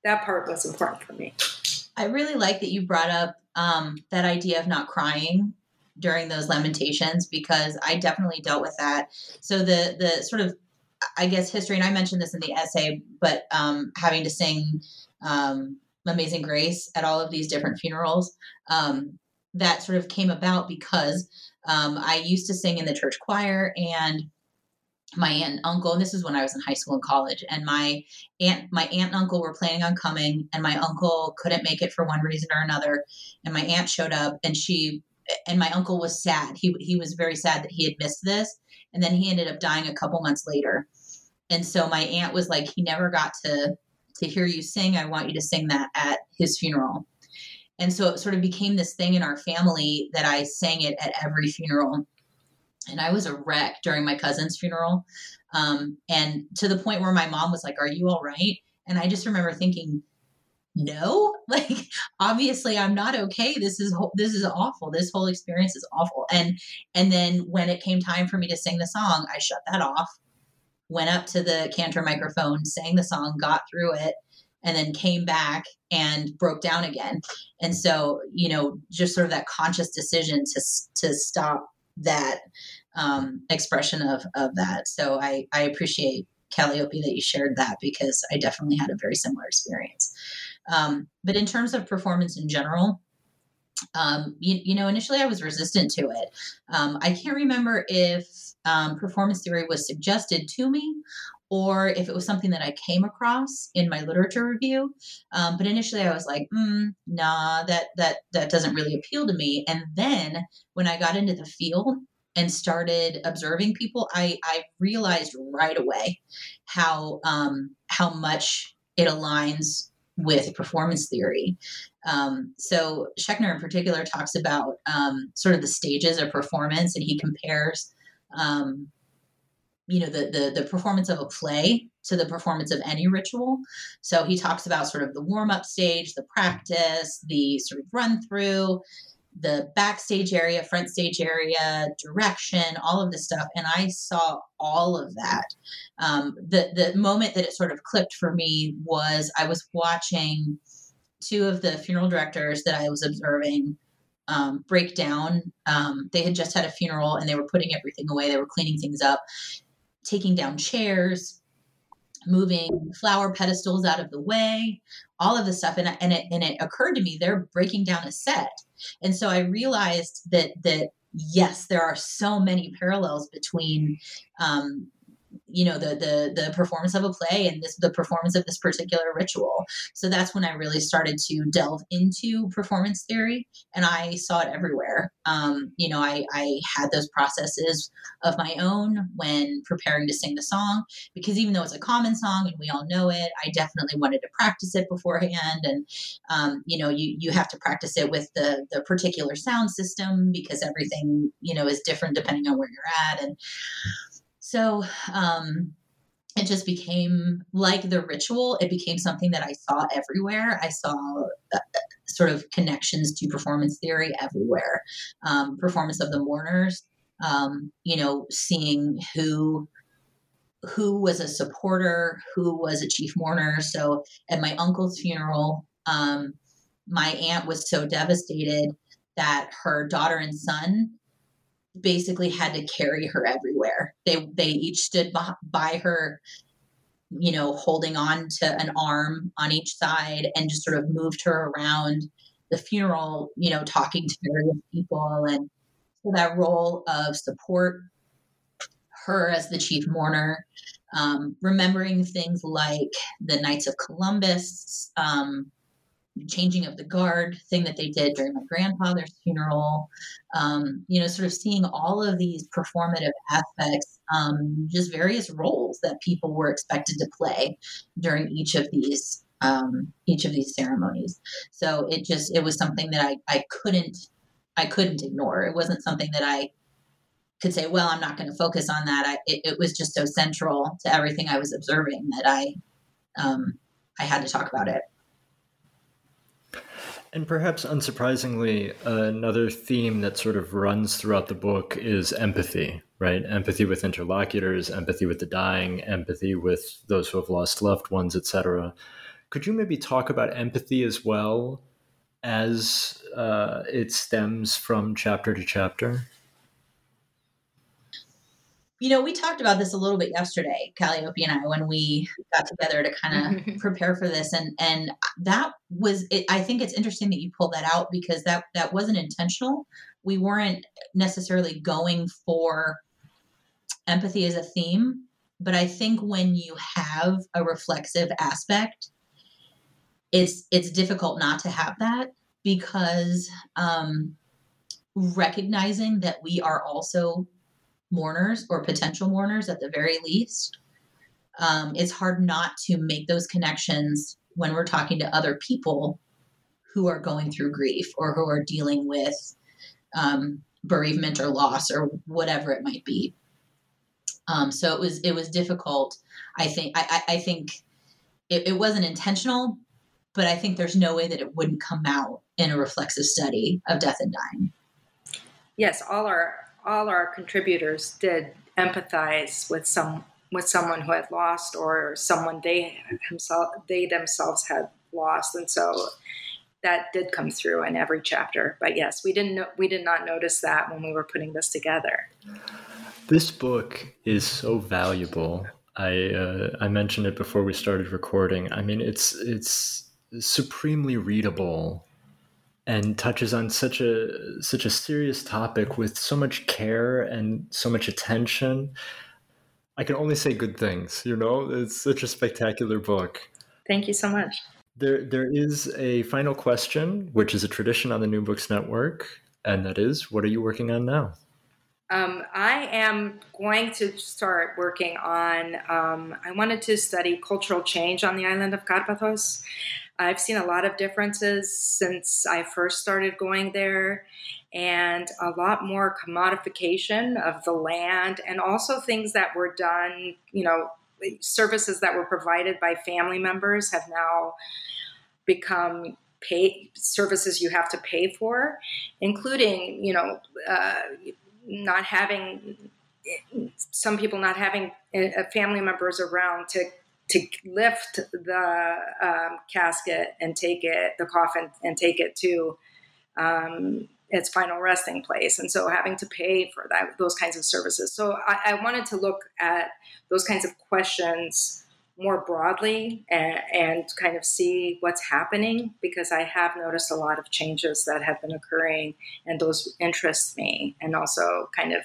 that part was important for me. I really like that you brought up um, that idea of not crying during those lamentations because I definitely dealt with that. So the the sort of I guess history, and I mentioned this in the essay, but um, having to sing um, Amazing Grace at all of these different funerals. Um, that sort of came about because um, I used to sing in the church choir and my aunt and uncle and this is when i was in high school and college and my aunt my aunt and uncle were planning on coming and my uncle couldn't make it for one reason or another and my aunt showed up and she and my uncle was sad. He, he was very sad that he had missed this and then he ended up dying a couple months later. And so my aunt was like he never got to to hear you sing. I want you to sing that at his funeral and so it sort of became this thing in our family that I sang it at every funeral. And I was a wreck during my cousin's funeral. Um, and to the point where my mom was like, Are you all right? And I just remember thinking, no like obviously i'm not okay this is this is awful this whole experience is awful and and then when it came time for me to sing the song i shut that off went up to the cantor microphone sang the song got through it and then came back and broke down again. And so, you know, just sort of that conscious decision to to stop that um, expression of of that. So I I appreciate Kalliope that you shared that because I definitely had a very similar experience. Um, but in terms of performance in general, um, you, you, know, initially I was resistant to it. Um, I can't remember if um, performance theory was suggested to me or if it was something that I came across in my literature review. Um, but initially, I was like, mm, "Nah, that that that doesn't really appeal to me." And then when I got into the field and started observing people, I I realized right away how um, how much it aligns with performance theory. Um, so Schechner in particular talks about um, sort of the stages of performance, and he compares um, you know the, the the performance of a play to the performance of any ritual so he talks about sort of the warm up stage the practice the sort of run through the backstage area, front stage area, direction, all of this stuff, and I saw all of that. Um, the the moment that it sort of clicked for me was I was watching two of the funeral directors that I was observing um, break down. Um, they had just had a funeral and they were putting everything away. They were cleaning things up, taking down chairs, moving flower pedestals out of the way, all of this stuff. And, and it and it occurred to me they're breaking down a set. And so I realized that that yes, there are so many parallels between um, you know the the the performance of a play and this the performance of this particular ritual. So that's when i really started to delve into performance theory and i saw it everywhere. Um, you know I, I had those processes of my own when preparing to sing the song because even though it's a common song and we all know it i definitely wanted to practice it beforehand. And um, you know you you have to practice it with the the particular sound system because everything you know is different depending on where you're at. And so um, it just became like the ritual. It became something that I saw everywhere. I saw uh, sort of connections to performance theory everywhere. Um, performance of the mourners, um, you know, seeing who who was a supporter, who was a chief mourner. So at my uncle's funeral, um, my aunt was so devastated that her daughter and son basically had to carry her everywhere. They they each stood by her, you know, holding on to an arm on each side and just sort of moved her around the funeral, you know, talking to various people and so that role of support her as the chief mourner, um, remembering things like the Knights of Columbus, um, changing of the guard thing that they did during my grandfather's funeral. Um, you know sort of seeing all of these performative aspects um, just various roles that people were expected to play during each of these um, each of these ceremonies. So it just it was something that i i couldn't i couldn't ignore. It wasn't something that i could say well i'm not going to focus on that. I, it, it, was just so central to everything i was observing that i um, i had to talk about it and perhaps unsurprisingly, another theme that sort of runs throughout the book is empathy, right? Empathy with interlocutors, empathy with the dying, empathy with those who have lost loved ones, etc. Could you maybe talk about empathy as well as uh, it stems from chapter to chapter? You know, we talked about this a little bit yesterday, Kalliope and I, when we got together to kind of prepare for this, and and that was. It, I think it's interesting that you pulled that out because that that wasn't intentional. We weren't necessarily going for empathy as a theme, but I think when you have a reflexive aspect, it's it's difficult not to have that because um, recognizing that we are also mourners or potential mourners at the very least. Um, it's hard not to make those connections when we're talking to other people who are going through grief or who are dealing with um, bereavement or loss or whatever it might be. Um, so it was it was difficult. I think I, I think it, it wasn't intentional, but I think there's no way that it wouldn't come out in a reflexive study of death and dying. Yes, all our all our contributors did empathize with some with someone who had lost or someone they himself they themselves had lost. And so that did come through in every chapter. But yes we didn't we did not notice that when we were putting this together. This book is so valuable. I uh, i mentioned it before we started recording. I mean it's it's supremely readable and touches on such a such a serious topic with so much care and so much attention. I can only say good things, you know? It's such a spectacular book. Thank you so much. There there is a final question, which is a tradition on the New Books Network, and that is what are you working on now? Um, I am going to start working on. Um, I wanted to study cultural change on the island of Karpathos. I've seen a lot of differences since I first started going there, and a lot more commodification of the land, and also things that were done, you know, services that were provided by family members have now become pay services you have to pay for, including you know uh, not having some people not having family members around to to lift the um, casket and take it, the coffin, and take it to um, its final resting place. And so having to pay for that, those kinds of services. So I, I wanted to look at those kinds of questions more broadly and, and, kind of see what's happening because I have noticed a lot of changes that have been occurring and those interest me and also kind of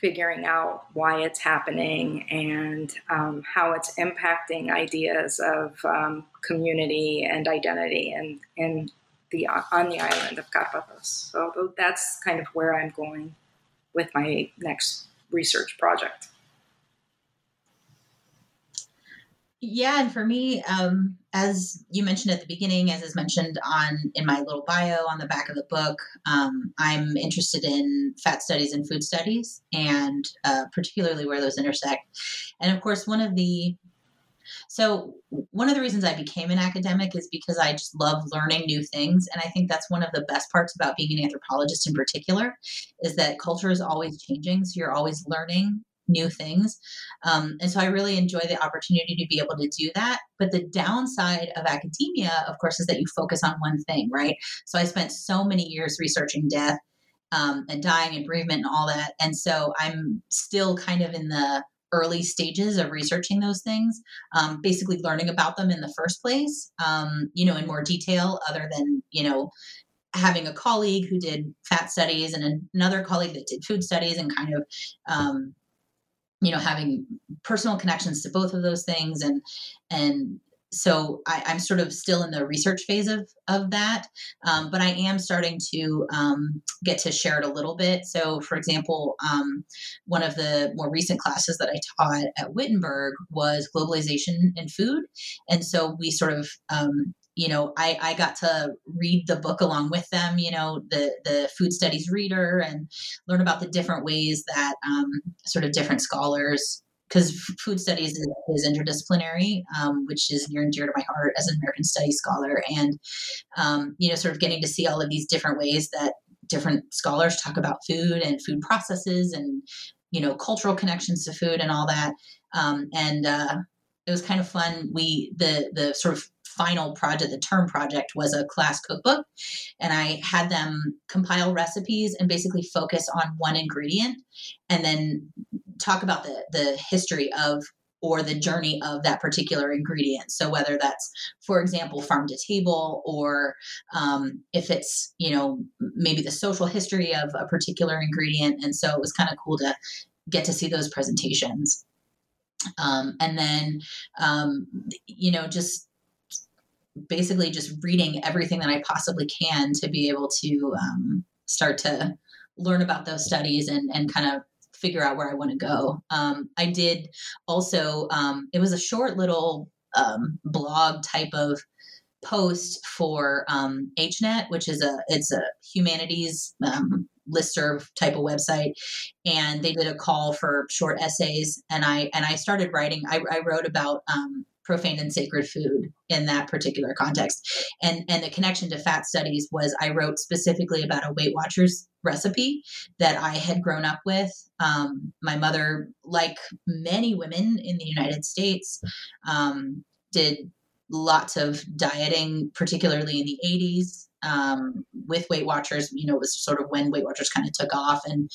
figuring out why it's happening and um, how it's impacting ideas of um, community and identity and, and the on the island of Karpathos. So that's kind of where I'm going with my next research project. Yeah, and for me, um, as you mentioned at the beginning, as is mentioned on in my little bio on the back of the book, um, I'm interested in fat studies and food studies, and uh, particularly where those intersect. And of course, one of the so one of the reasons I became an academic is because I just love learning new things, and I think that's one of the best parts about being an anthropologist in particular, is that culture is always changing, so you're always learning new things. Um, and so I really enjoy the opportunity to be able to do that. But the downside of academia, of course, is that you focus on one thing, right? So I spent so many years researching death um, and dying and bereavement and all that. And so I'm still kind of in the early stages of researching those things, um, basically learning about them in the first place, um, you know, in more detail, other than, you know, having a colleague who did fat studies and another colleague that did food studies and kind of um, you know having personal connections to both of those things. And and so I, am sort of still in the research phase of of that, um, but I am starting to um, get to share it a little bit. So, for example, um, one of the more recent classes that I taught at Wittenberg was globalization in food, and so we sort of um, you know, I, I got to read the book along with them, you know, the, the food studies reader and learn about the different ways that um, sort of different scholars, because food studies is, is interdisciplinary, um, which is near and dear to my heart as an American studies scholar. And, um, you know, sort of getting to see all of these different ways that different scholars talk about food and food processes and, you know, cultural connections to food and all that. Um, and, uh, it was kind of fun. We the the sort of final project, the term project, was a class cookbook. And I had them compile recipes and basically focus on one ingredient and then talk about the, the history of or the journey of that particular ingredient. So whether that's, for example, farm to table, or um, if it's you know maybe the social history of a particular ingredient, and so it was kind of cool to get to see those presentations. Um, and then um, you know just basically just reading everything that I possibly can to be able to um, start to learn about those studies and, and kind of figure out where I want to go. Um, I did also, um, it was a short little um, blog type of post for um, H-Net, which is a it's a humanities um, listserv type of website, and they did a call for short essays, and I and I started writing. I, I wrote about um, profane and sacred food in that particular context. And and the connection to fat studies was I wrote specifically about a Weight Watchers recipe that I had grown up with. Um, my mother, like many women in the United States, um, did lots of dieting, particularly in the 80s. Um, with Weight Watchers, you know, it was sort of when Weight Watchers kind of took off, and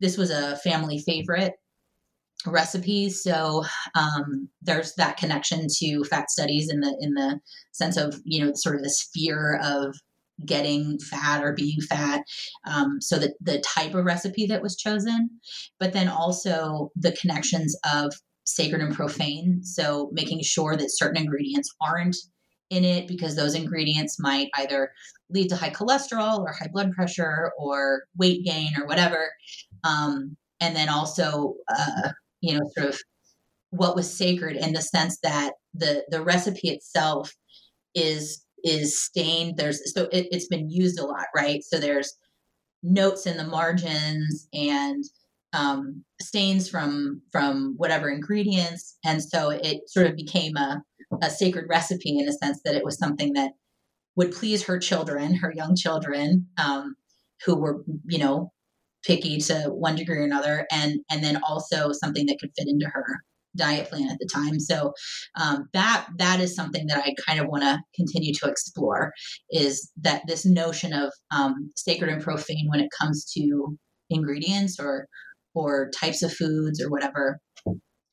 this was a family favorite recipes. So um, there's that connection to fat studies in the in the sense of you know sort of this fear of getting fat or being fat um, so that the type of recipe that was chosen but then also the connections of sacred and profane. So making sure that certain ingredients aren't in it because those ingredients might either lead to high cholesterol or high blood pressure or weight gain or whatever. Um, and then also uh, you know, sort of what was sacred in the sense that the the recipe itself is is stained. There's so it, it's been used a lot, right? So there's notes in the margins and um, stains from from whatever ingredients, and so it sort of became a a sacred recipe in a sense that it was something that would please her children, her young children, um, who were, you know, picky to one degree or another, and and then also something that could fit into her diet plan at the time. So um, that that is something that I kind of want to continue to explore is that this notion of um, sacred and profane when it comes to ingredients or or types of foods or whatever,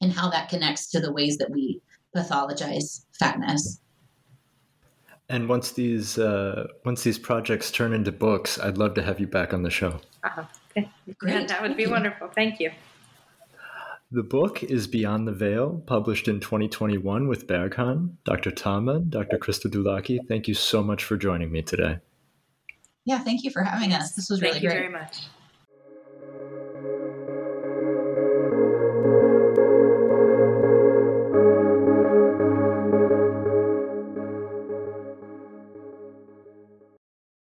and how that connects to the ways that we pathologize fatness. And once these uh, once these projects turn into books, I'd love to have you back on the show. Uh-huh. Great, that would Thank be you. wonderful. Thank you. The book is Beyond the Veil, published in 2021 with Berghahn. Dr. Thamann, Dr. Krista Dulacki, thank you so much for joining me today. Yeah, thank you for having us. This was really great. thank you very much.